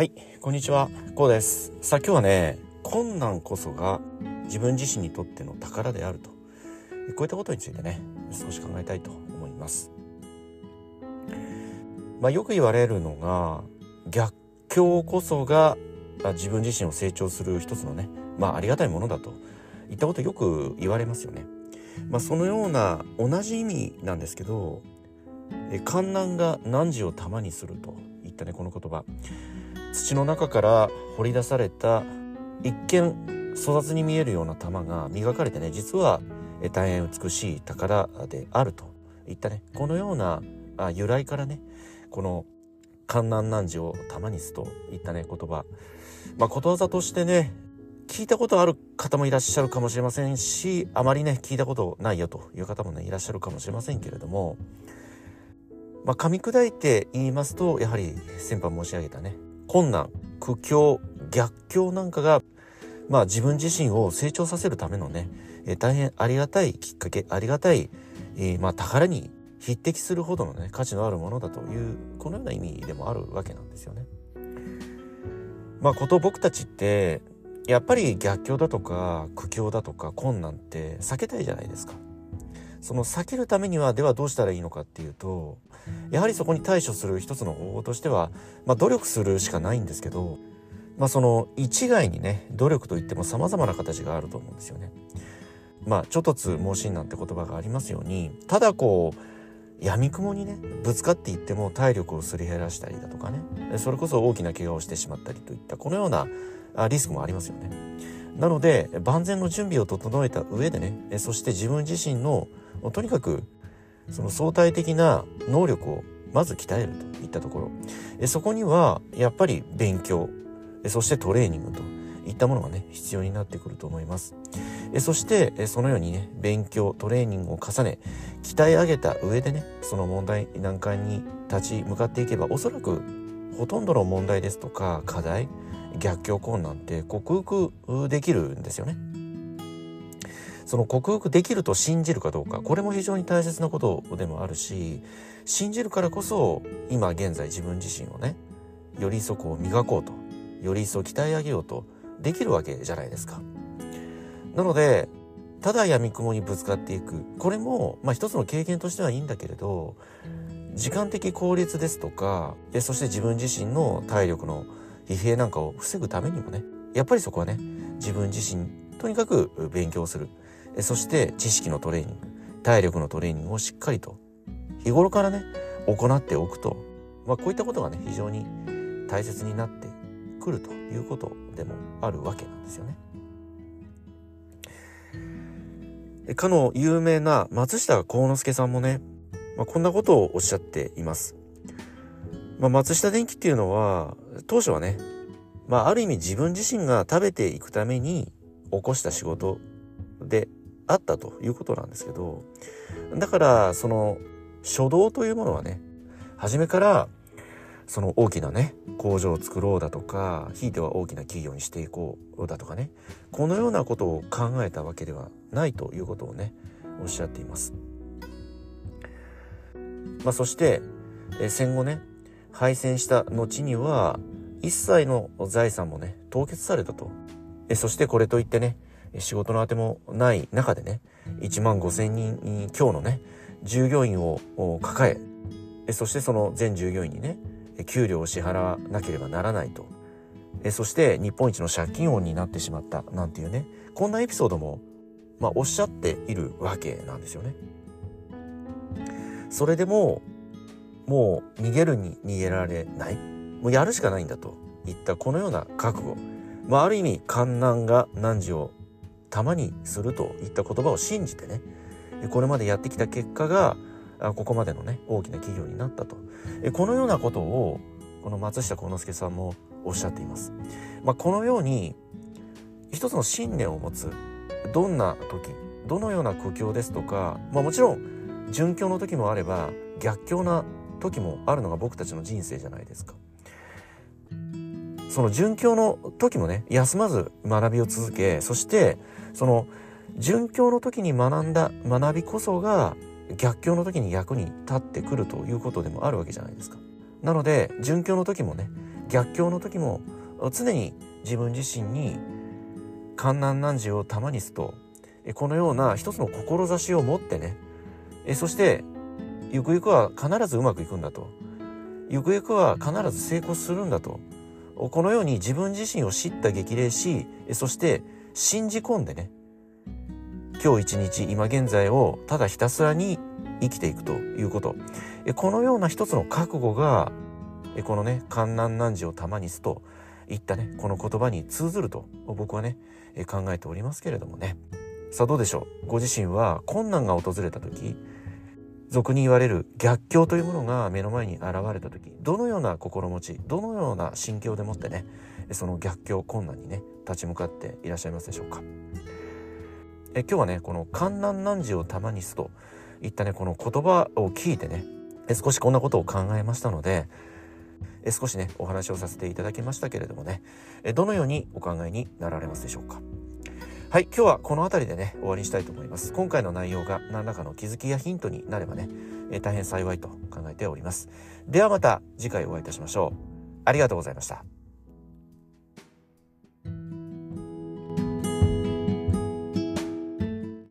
はい、こんにちは、こうです。さあ今日はね、困難こそが自分自身にとっての宝であると。こういったことについてね、少し考えたいと思います。まあよく言われるのが、逆境こそがあ自分自身を成長する一つのね、まあありがたいものだといったことよく言われますよね。まあそのような同じ意味なんですけど、え観難が汝を玉にするといったね、この言葉。土の中から掘り出された一見粗雑に見えるような玉が磨かれてね実は大変美しい宝であると。いったね。このような由来からねこの「観難難事を玉にす」といったね言葉。まあことわざとしてね聞いたことある方もいらっしゃるかもしれませんしあまりね聞いたことないよという方もねいらっしゃるかもしれませんけれどもまあ噛み砕いて言いますとやはり先般申し上げたね困難苦境逆境なんかがまあ自分自身を成長させるためのね、えー大変ありがたいきっかけありがたい、えーまあ宝に匹敵するほどのね価値のあるものだというこのような意味でもあるわけなんですよね。まあこと僕たちってやっぱり逆境だとか苦境だとか困難って避けたいじゃないですか。その避けるためにはではどうしたらいいのかっていうとやはりそこに対処する一つの方法としては、まあ、努力するしかないんですけど、まあ、その一概にね努力といっても様々な形があると思うんですよね。まあ、ちょっとつ盲信なんて言葉がありますようにただこう闇雲にねぶつかっていっても体力をすり減らしたりだとかねそれこそ大きな怪我をしてしまったりといったこのようなリスクもありますよね。なので万全の準備を整えた上でねそして自分自身のとにかくその相対的な能力をまず鍛えるといったところ。えそこにはやっぱり勉強そしてトレーニングといったものがね必要になってくると思います。えそしてえそのようにね勉強トレーニングを重ね鍛え上げた上でねその問題難関に立ち向かっていけばおそらくほとんどの問題ですとか課題逆境困難って克服できるんですよね。その克服できると信じるかどうかこれも非常に大切なことでもあるし信じるからこそ今現在自分自身をねより一層こう磨こうとより一層鍛え上げようとできるわけじゃないですか。なのでただ闇雲にぶつかっていく。これもまあ一つの経験としてはいいんだけれど時間的効率ですとかでそして自分自身の体力の疲弊なんかを防ぐためにもねやっぱりそこはね自分自身とにかく勉強する。えそして知識のトレーニング体力のトレーニングをしっかりと日頃からね行っておくと、まあ、こういったことがね非常に大切になってくるということでもあるわけなんですよね。えかの有名な松下幸之助さんもね、まあ、こんなことをおっしゃっています。まあ、松下電器っていうのは当初はね、まあ、ある意味自分自身が食べていくために起こした仕事であったということなんですけどだからその初動というものはね初めからその大きなね工場を作ろうだとかひいては大きな企業にしていこうだとかねこのようなことを考えたわけではないということをねおっしゃっています。まあ、そして戦後ね敗戦した後には一切の財産もね凍結されたとえそしてこれといってね仕事のあてもない中でね1万5千人強のね従業員を抱えそしてその全従業員にね給料を支払わなければならないと。そして日本一の借金王になってしまったなんていうねこんなエピソードも、まあ、おっしゃっているわけなんですよね。それでももう逃げるに逃げられない。もうやるしかないんだといったこのような覚悟、まあ、ある意味観難が汝を玉にするといった言葉を信じてねこれまでやってきた結果がここまでのね大きな企業になったとこのようなことをこの松下幸之助さんもおっしゃっています。まあ、このように一つの信念を持つどんな時どのような苦境ですとか、まあ、もちろん順境の時もあれば逆境な時もあるのが僕たちの人生じゃないですか。その順境の時もね休まず学びを続けそしてその順境の時に学んだ学びこそが逆境の時に役に立ってくるということでもあるわけじゃないですか。なので順境の時もね逆境の時も常に自分自身に観難難事を玉にすとこのような一つの志を持ってねそしてゆくゆくは必ずうまくいくんだとゆくゆくは必ず成功するんだとこのように自分自身を知った激励しそして信じ込んでね今日一日今現在をただひたすらに生きていくということ。このような一つの覚悟がこのね観難難事をたまにすといったねこの言葉に通ずると僕はね考えておりますけれどもね。さあどうでしょう？ご自身は困難が訪れた時俗に言われる逆境というものが目の前に現れた時どのような心持ちどのような心境でもってねその逆境困難にね立ち向かっていらっしゃいますでしょうか。え今日はねこの「観難難事を玉にす」といったねこの言葉を聞いてね少しこんなことを考えましたので少しねお話をさせていただきましたけれどもねどのようにお考えになられますでしょうか。はい今日はこの辺りでね終わりにしたいと思います。今回の内容が何らかの気づきやヒントになればねえ大変幸いと考えております。ではまた次回お会いいたしましょう。ありがとうございました。